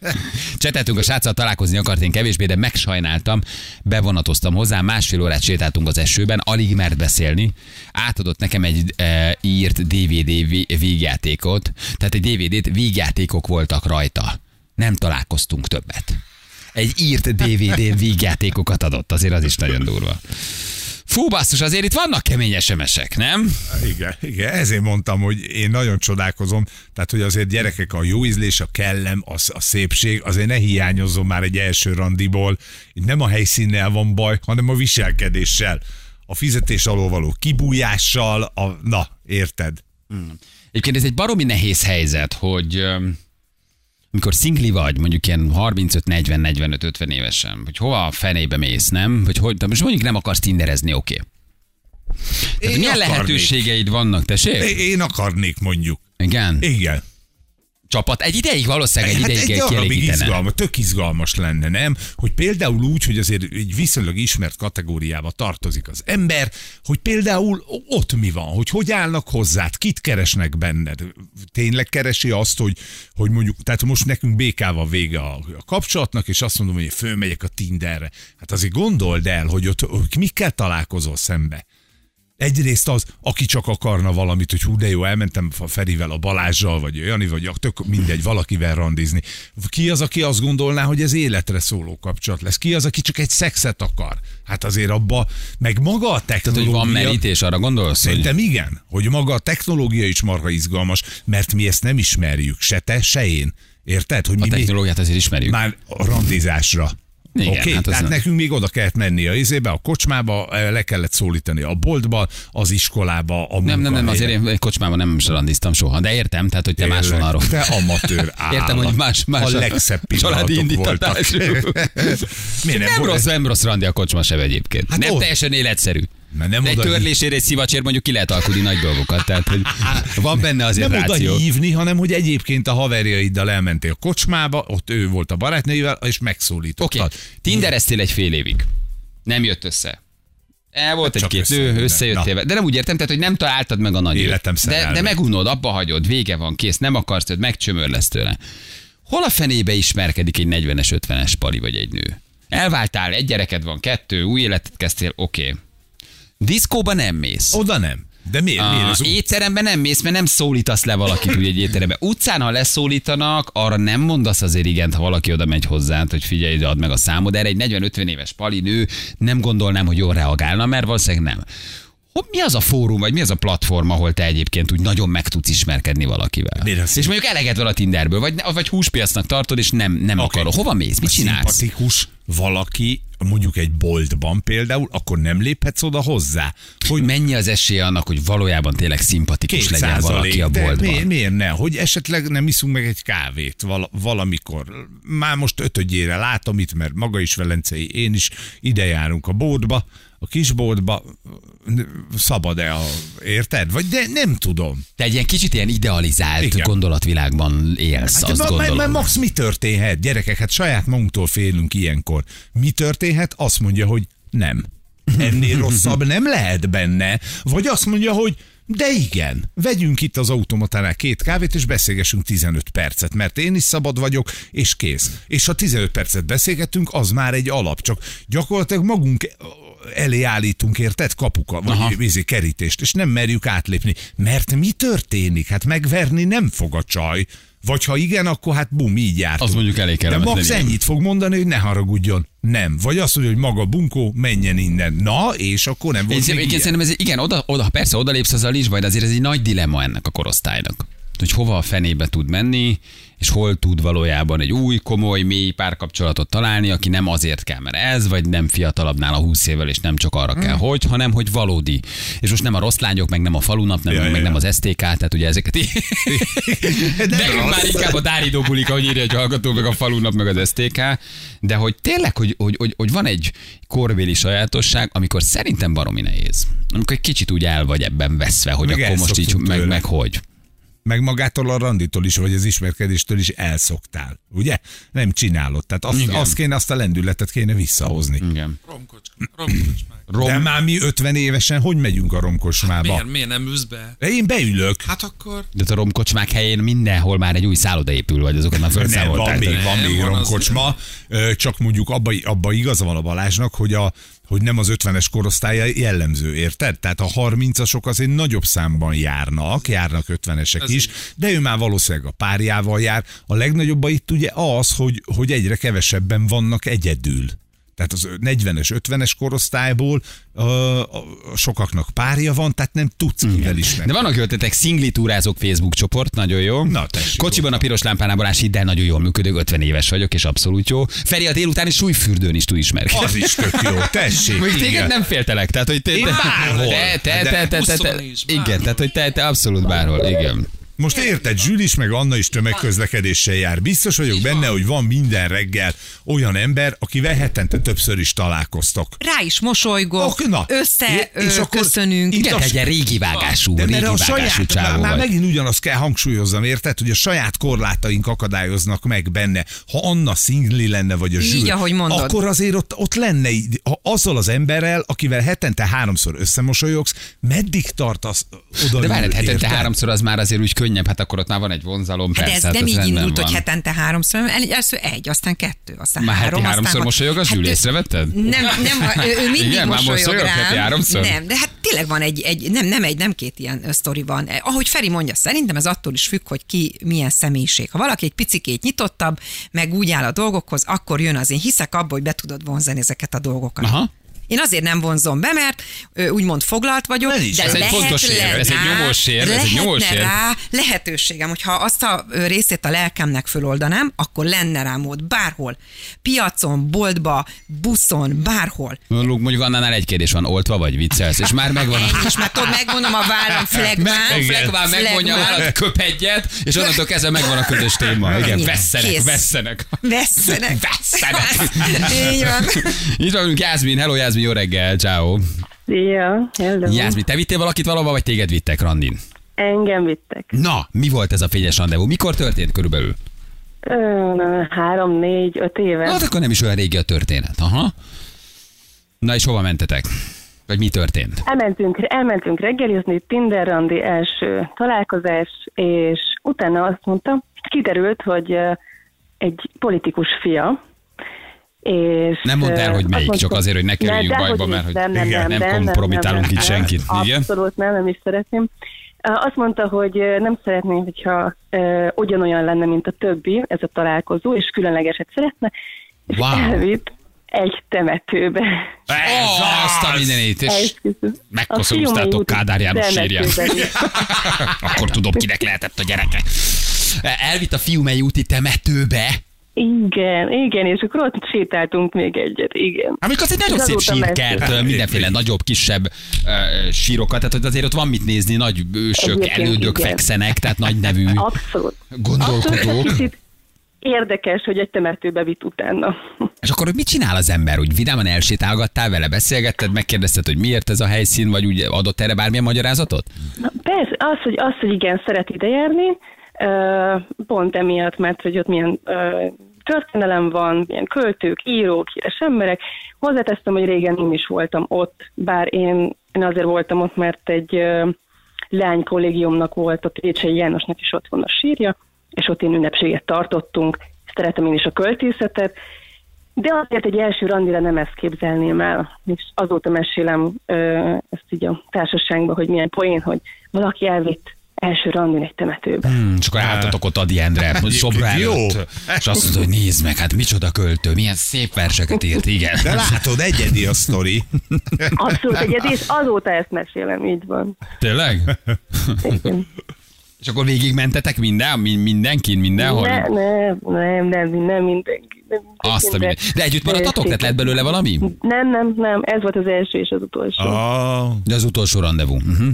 A: Cseteltünk a sráccal, találkozni akart én kevésbé, de megsajnáltam, bevonatoztam hozzá, másfél órát sétáltunk az esőben, alig mert beszélni. Átadott nekem egy e, írt DVD ví- vígjátékot, tehát egy DVD-t vígjátékok voltak rajta. Nem találkoztunk többet. Egy írt DVD vígjátékokat adott, azért az is nagyon durva. Fú, basszus, azért itt vannak kemény SMS-ek, nem?
B: Igen, igen, ezért mondtam, hogy én nagyon csodálkozom, tehát hogy azért gyerekek a jó ízlés, a kellem, a, a szépség, azért ne hiányozzon már egy első randiból. Itt nem a helyszínnel van baj, hanem a viselkedéssel, a fizetés alól való kibújással, a, na, érted?
A: Egyébként ez egy baromi nehéz helyzet, hogy mikor szingli vagy, mondjuk ilyen 35, 40, 45, 50 évesen, hogy hova a fenébe mész, nem? Vagy hogy, de most mondjuk nem akarsz tinderezni, oké. Okay.
B: Én
A: Milyen
B: akarnék.
A: lehetőségeid vannak, tessék?
B: Én akarnék mondjuk.
A: Igen.
B: Igen.
A: Csapat. Egy ideig valószínűleg egy
B: Hát
A: ideig
B: egy darabig izgalmas, tök izgalmas lenne, nem? Hogy például úgy, hogy azért egy viszonylag ismert kategóriába tartozik az ember, hogy például ott mi van, hogy hogy állnak hozzád, kit keresnek benned. Tényleg keresi azt, hogy, hogy mondjuk, tehát most nekünk békával vége a, a kapcsolatnak, és azt mondom, hogy fölmegyek a Tinderre. Hát azért gondold el, hogy ott hogy mikkel találkozol szembe. Egyrészt az, aki csak akarna valamit, hogy hú, de jó, elmentem a Ferivel, a Balázsjal, vagy Jani, vagy a tök mindegy, valakivel randizni. Ki az, aki azt gondolná, hogy ez életre szóló kapcsolat lesz? Ki az, aki csak egy szexet akar? Hát azért abba, meg maga a
A: Tehát, hogy
B: technológia...
A: van merítés, arra gondolsz? Hogy...
B: Szerintem igen, hogy maga a technológia is marha izgalmas, mert mi ezt nem ismerjük, se te, se én. Érted? Hogy
A: A
B: mi, mi
A: technológiát azért ismerjük.
B: már a randizásra.
A: Igen,
B: Oké,
A: hát
B: tehát
A: nem.
B: nekünk még oda kellett menni a izébe, a kocsmába, eh, le kellett szólítani a boltba, az iskolába, a
A: Nem, nem, nem, azért én kocsmában nem randiztam soha, de értem, tehát, hogy te más
B: Tényleg,
A: vonalról.
B: Te amatőr állat.
A: Értem, hogy más, más
B: A legszebb
A: családi.
B: Miért
A: Nem,
B: volt-
A: rossz, nem rossz randi a kocsma sem egyébként.
B: Hát
A: nem
B: ott-
A: teljesen életszerű.
B: Mert nem
A: De egy törlésére, egy szivacsér mondjuk ki lehet alkudni nagy dolgokat. Tehát, hogy van benne azért
B: nem
A: ráció.
B: oda hívni, hanem hogy egyébként a haverjaiddal elmentél a kocsmába, ott ő volt a barátnőivel, és megszólítottad.
A: Oké, okay. tindereztél egy fél évig. Nem jött össze. El volt
B: Csak
A: egy-két nő, összejöttél.
B: Na.
A: De nem úgy értem, tehát, hogy nem találtad meg a nagy
B: Életem
A: de, de megunod, abba hagyod, vége van, kész, nem akarsz tőled, megcsömör lesz tőle. Hol a fenébe ismerkedik egy 40-es, 50-es pali vagy egy nő? Elváltál, egy gyereked van, kettő, új életet kezdtél, oké. Okay. Diszkóba nem mész.
B: Oda nem. De miért? miért
A: A
B: az út?
A: étteremben nem mész, mert nem szólítasz le valakit ugye egy étterembe. Utcán, ha leszólítanak, arra nem mondasz azért igent, ha valaki oda megy hozzád, hogy figyelj, add meg a számod. Erre egy 40-50 éves pali nő nem gondolnám, hogy jól reagálna, mert valószínűleg nem. Mi az a fórum, vagy mi az a platform, ahol te egyébként úgy nagyon meg tudsz ismerkedni valakivel?
B: Miért
A: és mondjuk eleged van a Tinderből, vagy, vagy húspiacnak tartod, és nem, nem okay. akarod. Hova mész? Mit csinálsz?
B: Szimpatikus valaki, mondjuk egy boltban például, akkor nem léphetsz oda hozzá.
A: Hogy mennyi az esélye annak, hogy valójában tényleg szimpatikus legyen valaki a boltban?
B: miért, miért ne? Hogy esetleg nem iszunk meg egy kávét val- valamikor. Már most ötödjére látom itt, mert maga is velencei, én is ide járunk a boltba, a kisboltba, szabad-e a, érted? Vagy de nem tudom.
A: Te egy ilyen kicsit ilyen idealizált
B: Igen.
A: gondolatvilágban élsz,
B: Hát,
A: azt
B: ma-
A: gondolom.
B: ma- Max, mi történhet? Gyerekek, hát saját magunktól félünk ilyenkor. Mi történhet? Azt mondja, hogy nem. Ennél rosszabb nem lehet benne. Vagy azt mondja, hogy de igen, vegyünk itt az automatánál két kávét, és beszélgessünk 15 percet, mert én is szabad vagyok, és kész. És ha 15 percet beszélgetünk, az már egy alap, csak gyakorlatilag magunk elé állítunk, érted? Kapuka, vagy vízi kerítést, és nem merjük átlépni. Mert mi történik? Hát megverni nem fog a csaj. Vagy ha igen, akkor hát bum, így jártunk.
A: Az mondjuk elég
B: De Max ennyit fog mondani, hogy ne haragudjon. Nem. Vagy azt mondja, hogy maga bunkó, menjen innen. Na, és akkor nem volt
A: én, én szerintem ez, igen, oda, oda, persze odalépsz azzal is baj, de azért ez egy nagy dilemma ennek a korosztálynak. Hogy hova a fenébe tud menni, és hol tud valójában egy új, komoly, mély párkapcsolatot találni, aki nem azért kell, mert ez, vagy nem fiatalabbnál a 20 évvel, és nem csak arra kell, hogy, hanem hogy valódi. És most nem a rossz lányok, meg nem a falunap, nem,
B: Ja,
A: meg
B: ja,
A: nem az STK, tehát ugye ezeket így... Nekünk már inkább a Dáridó bulik, ahogy írja egy hallgató, meg a falunap, meg az STK, de hogy tényleg, hogy, hogy, hogy, hogy van egy korbéli sajátosság, amikor szerintem baromi nehéz. Amikor egy kicsit úgy el vagy ebben veszve, hogy
B: Meg
A: akkor most így, meg, meg hogy.
B: Meg magától a randitól is, vagy az ismerkedéstől is elszoktál. Ugye? Nem csinálod. Tehát azt,
A: Igen.
B: azt kéne, azt a lendületet kéne visszahozni.
A: Igen.
E: Romkocska, romkocsmák.
A: Rom,
B: De már mi 50 évesen hogy megyünk a romkosmába?
E: Miért, miért nem ülsz be?
B: De én beülök.
E: Hát akkor...
A: de a romkocsmák helyén mindenhol már egy új szálloda épül, vagy azokat már
B: van
A: felszámolták.
B: még, van még
E: van az-
B: romkocsma, ö, csak mondjuk abba, abba igaza van a Balázsnak, hogy, a, hogy nem az 50-es korosztálya jellemző, érted? Tehát a 30-asok azért nagyobb számban járnak, járnak 50-esek
E: Ez
B: is,
E: így.
B: de ő már valószínűleg a párjával jár. A legnagyobb itt ugye az, hogy, hogy egyre kevesebben vannak egyedül. Tehát az 40-es, 50-es korosztályból ö, ö, sokaknak párja van, tehát nem tudsz kivel is
A: De vannak ötletek, szingli túrázók Facebook csoport, nagyon jó.
B: Na, tessék,
A: Kocsiban a piros lámpánál Balázs el, nagyon jól működök, 50 éves vagyok, és abszolút jó. Feri a délutáni súlyfürdőn is tud ismerkedni.
B: Az is tök jó, tessék.
A: Még téged
B: igen.
A: nem féltelek, tehát hogy te,
B: Én
A: te,
B: bárhol.
A: te, te, te, te, te, te,
E: buszon is,
A: igen,
E: bárhol.
A: tehát hogy te, te abszolút bárhol, igen.
B: Most érted, Zsül is, meg Anna is tömegközlekedéssel jár. Biztos vagyok benne, hogy van minden reggel olyan ember, akivel hetente többször is találkoztok.
F: Rá is mosolygok,
B: Ok, na.
F: össze
B: És
F: és
B: akkor
F: köszönünk.
B: itt a-
A: ilyen régi vágású,
B: De
A: régi
B: mert a saját, már, már megint ugyanazt kell hangsúlyozzam, érted, hogy a saját korlátaink akadályoznak meg benne. Ha Anna szingli lenne, vagy a
F: Így,
B: Zsül,
F: ahogy mondod.
B: akkor azért ott, ott lenne, ha azzal az emberrel, akivel hetente háromszor összemosolyogsz, meddig tartasz oda
A: De várj,
B: ül,
A: hetente
B: érted?
A: háromszor az már azért úgy könnyebb, hát akkor ott már van egy vonzalom,
F: Hát
A: persze.
F: ez nem
A: az
F: így indult, hogy hetente háromszor, el- először egy, aztán kettő, aztán
A: Már
F: három, aztán
A: háromszor mosolyog a Zsül,
F: ő-
A: észrevetted?
F: Nem, nem, ő, mindig
A: Igen, már
F: mosolyog
A: mosolyog
F: rám.
A: háromszor?
F: Nem, de hát tényleg van egy, egy nem, nem egy, nem két ilyen sztori van. Eh, Ahogy Feri mondja, szerintem ez attól is függ, hogy ki milyen személyiség. Ha valaki egy picikét nyitottabb, meg úgy áll a dolgokhoz, akkor jön az. Én hiszek abba, hogy be tudod vonzani ezeket a dolgokat.
A: Aha.
F: Én azért nem vonzom be, mert úgymond foglalt vagyok,
B: Ez is
F: de
B: ez egy
F: lehet
A: fontos érv, ez egy nyomós érv, ez egy nyomós érv.
F: rá lehetőségem, hogyha azt a részét a lelkemnek föloldanám, akkor lenne rá mód bárhol. Piacon, boltba, buszon, bárhol.
A: Mondjuk annál egy kérdés van, oltva vagy viccelsz, és már megvan a...
F: Is, mert tudod, megmondom a vállam flegmán.
A: Meg, flegmán megmondja a vállat, köp egyet, és onnantól kezdve megvan a közös téma. Igen, vesszenek,
F: Kész.
A: vesszenek.
F: Vesszenek.
A: Vesszenek.
F: Így van.
A: Itt vagyunk, Jászmin. Hello, Jászmin, jó reggel, ciao.
G: Szia, hello.
A: Jászmin, te vittél valakit valahova, vagy téged vittek, Randin?
G: Engem vittek.
A: Na, mi volt ez a fényes rendezvú? Mikor történt körülbelül?
G: Ö, három, négy, öt éve.
A: Hát akkor nem is olyan régi a történet. Aha. Na és hova mentetek? Vagy mi történt?
G: Elmentünk, elmentünk reggelizni, Tinder randi első találkozás, és utána azt mondta, kiderült, hogy egy politikus fia, és...
A: Nem mondd el, hogy melyik,
G: mondta-
A: csak azért, hogy ne kerüljünk
G: Ne,
A: bajba, mert hogy
G: nem, nem,
B: igen,
G: nem,
A: nem kompromitálunk
G: nem,
A: itt
G: nem,
A: senkit.
G: nem,
A: Igen?
G: Abszolút nem, nem is szeretném. Azt mondta, hogy nem szeretné, hogyha ö, ugyanolyan lenne, mint a többi ez a találkozó, és különlegeset szeretne, és
A: Wow.
G: elvitt egy temetőbe.
A: Ez azt a mindenit, és megkoszorúztátok Kádár János
G: temetőben.
A: Akkor tudom, kinek lehetett a gyereke. Elvitt a Fiumei úti temetőbe.
G: Igen, igen, és akkor ott sétáltunk még egyet, igen.
A: Amikor az egy nagyon szép sírkert, mindenféle nagyobb, kisebb uh, sírokat, tehát hogy azért ott van mit nézni, nagy ősök,
G: Egyébként
A: elődök
G: igen.
A: fekszenek, tehát nagy nevű
G: Abszolút.
A: gondolkodók.
G: Abszolút, kicsit érdekes, hogy egy temetőbe vitt utána.
A: És akkor mit csinál az ember? Úgy vidáman elsétálgattál vele, beszélgetted, megkérdezted, hogy miért ez a helyszín, vagy úgy adott erre bármilyen magyarázatot?
G: Na, persze, az, hogy, az, hogy igen, szeret idejárni, ö, pont emiatt, mert hogy ott milyen történelem van, milyen költők, írók, híres emberek. Hozzáteszem, hogy régen én is voltam ott, bár én, én azért voltam ott, mert egy ö, leány kollégiumnak volt, ott Récsei Jánosnak is ott van a sírja, és ott én ünnepséget tartottunk, szeretem én is a költészetet, de azért egy első randira nem ezt képzelném el, és azóta mesélem ö, ezt így a társaságban, hogy milyen poén, hogy valaki elvitt első randin egy temetőbe.
A: Hmm, akkor álltatok ott Adi Endre, szobra
B: Jó.
A: előtt, és azt mondta, hogy nézd meg, hát micsoda költő, milyen szép verseket írt, igen.
B: De látod, egyedi a sztori.
G: Abszolút egyedi, és azóta ezt mesélem, így van.
A: Tényleg?
G: Igen.
A: És akkor végigmentetek minden, mi- mindenkin, mindenhol?
G: Ne, nem, nem, nem, nem mindenki. Nem
A: Azt a minden. De együtt maradtatok? Tehát lett belőle valami?
G: Nem, nem, nem, ez volt az első és az utolsó.
B: Ah,
A: De az utolsó rendezvú. Uh-huh.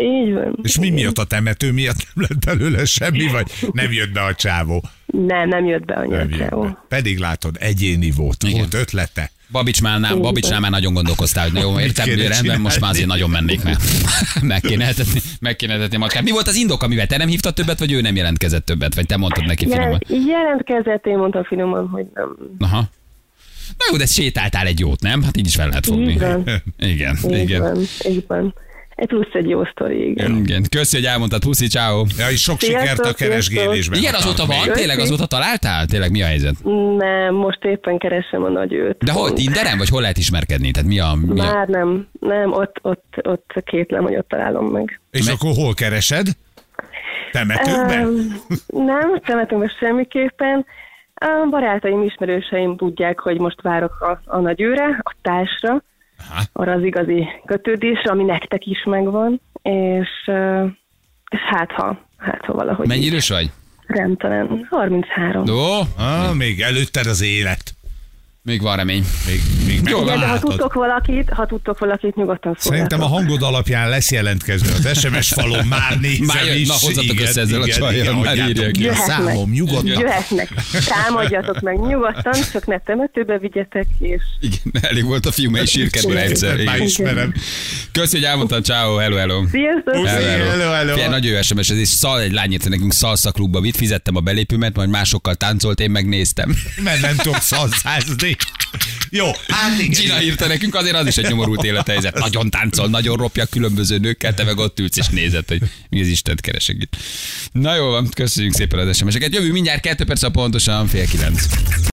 G: Így van.
B: és mi miatt a temető miatt nem lett belőle semmi, vagy nem jött be a csávó?
G: Nem, nem jött be a
B: Nem jött
G: nyelvcsávó.
B: be. Pedig látod, egyéni volt,
A: Igen.
B: volt ötlete.
A: Babicsnál, Babicsnál már nagyon gondolkoztál, hogy na jó, értem, rendben, most már azért
B: csinálni?
A: nagyon mennék, mert meg kéne etetni, meg kéne etetni macskát. Mi volt az indok, amivel te nem hívtad többet, vagy ő nem jelentkezett többet, vagy te mondtad neki finoman?
G: Jelent, jelentkezett, én mondtam finoman, hogy nem.
A: Aha. Na jó, de sétáltál egy jót, nem? Hát így is fel lehet fogni.
G: Van.
A: Igen,
G: Így
A: igen.
G: Plusz egy jó sztori, igen.
A: Igen, köszi, hogy elmondtad, puszi, ciao.
B: Ja, és sok
G: Sziasztok,
B: sikert a keresgélésben.
A: Igen, azóta van, tényleg azóta találtál? Tényleg mi a helyzet?
G: Nem, most éppen keresem a nagy őt.
A: De hol, Tinderen, vagy hol lehet ismerkedni? Tehát mi a... Mi a...
G: Már nem, nem, ott, ott, ott kétlem, hogy ott találom meg.
B: És akkor hol keresed? Temetőkben?
G: Um, nem, temetőben semmiképpen. A barátaim, ismerőseim tudják, hogy most várok a, a nagyőre, a társra,
B: Aha.
G: arra az igazi kötődésre, ami nektek is megvan, és, és hát ha, hát ha valahogy
A: Mennyi
G: így
A: idős vagy?
G: Rendtelen. 33.
A: Ó,
B: Ah, még előtted az élet.
A: Még van remény.
B: Még, még
A: Jó,
G: Igen, de ha tudtok valakit, ha tudtok valakit, nyugodtan
B: Szerintem a
G: szóljatok.
B: hangod alapján lesz jelentkező az SMS falon, már nézem
A: Már jön-
B: is.
A: na, hozzatok össze ezzel a
B: igen,
A: csajjal,
B: igen,
A: már írják.
B: a
G: Jöhetnek.
B: számom, nyugodtan.
G: Jöhetnek, támadjatok meg nyugodtan, csak ne temetőbe vigyetek, és
A: Igen, elég volt a fiú, mely sírkedve egyszer.
B: Már ismerem.
A: Köszi, hogy elmondtad, ciao, hello, hello.
G: sziasztok!
A: Hello, hello.
B: hello, hello.
A: Figyelj, nagy jó SMS, ez is szal, egy lány írta nekünk szalsza klubba fizettem a belépőmet, majd másokkal táncolt, én megnéztem.
B: Mert nem tudok szalszázni. Jó, hát igen.
A: Gina írta nekünk, azért az is egy nyomorult élethelyzet. Nagyon táncol, nagyon ropja különböző nőkkel, te meg ott ülsz és nézed, hogy mi az Istent keresek itt. Na jó van, köszönjük szépen az SMS-eket. Jövő mindjárt kettő perc pontosan fél kilenc.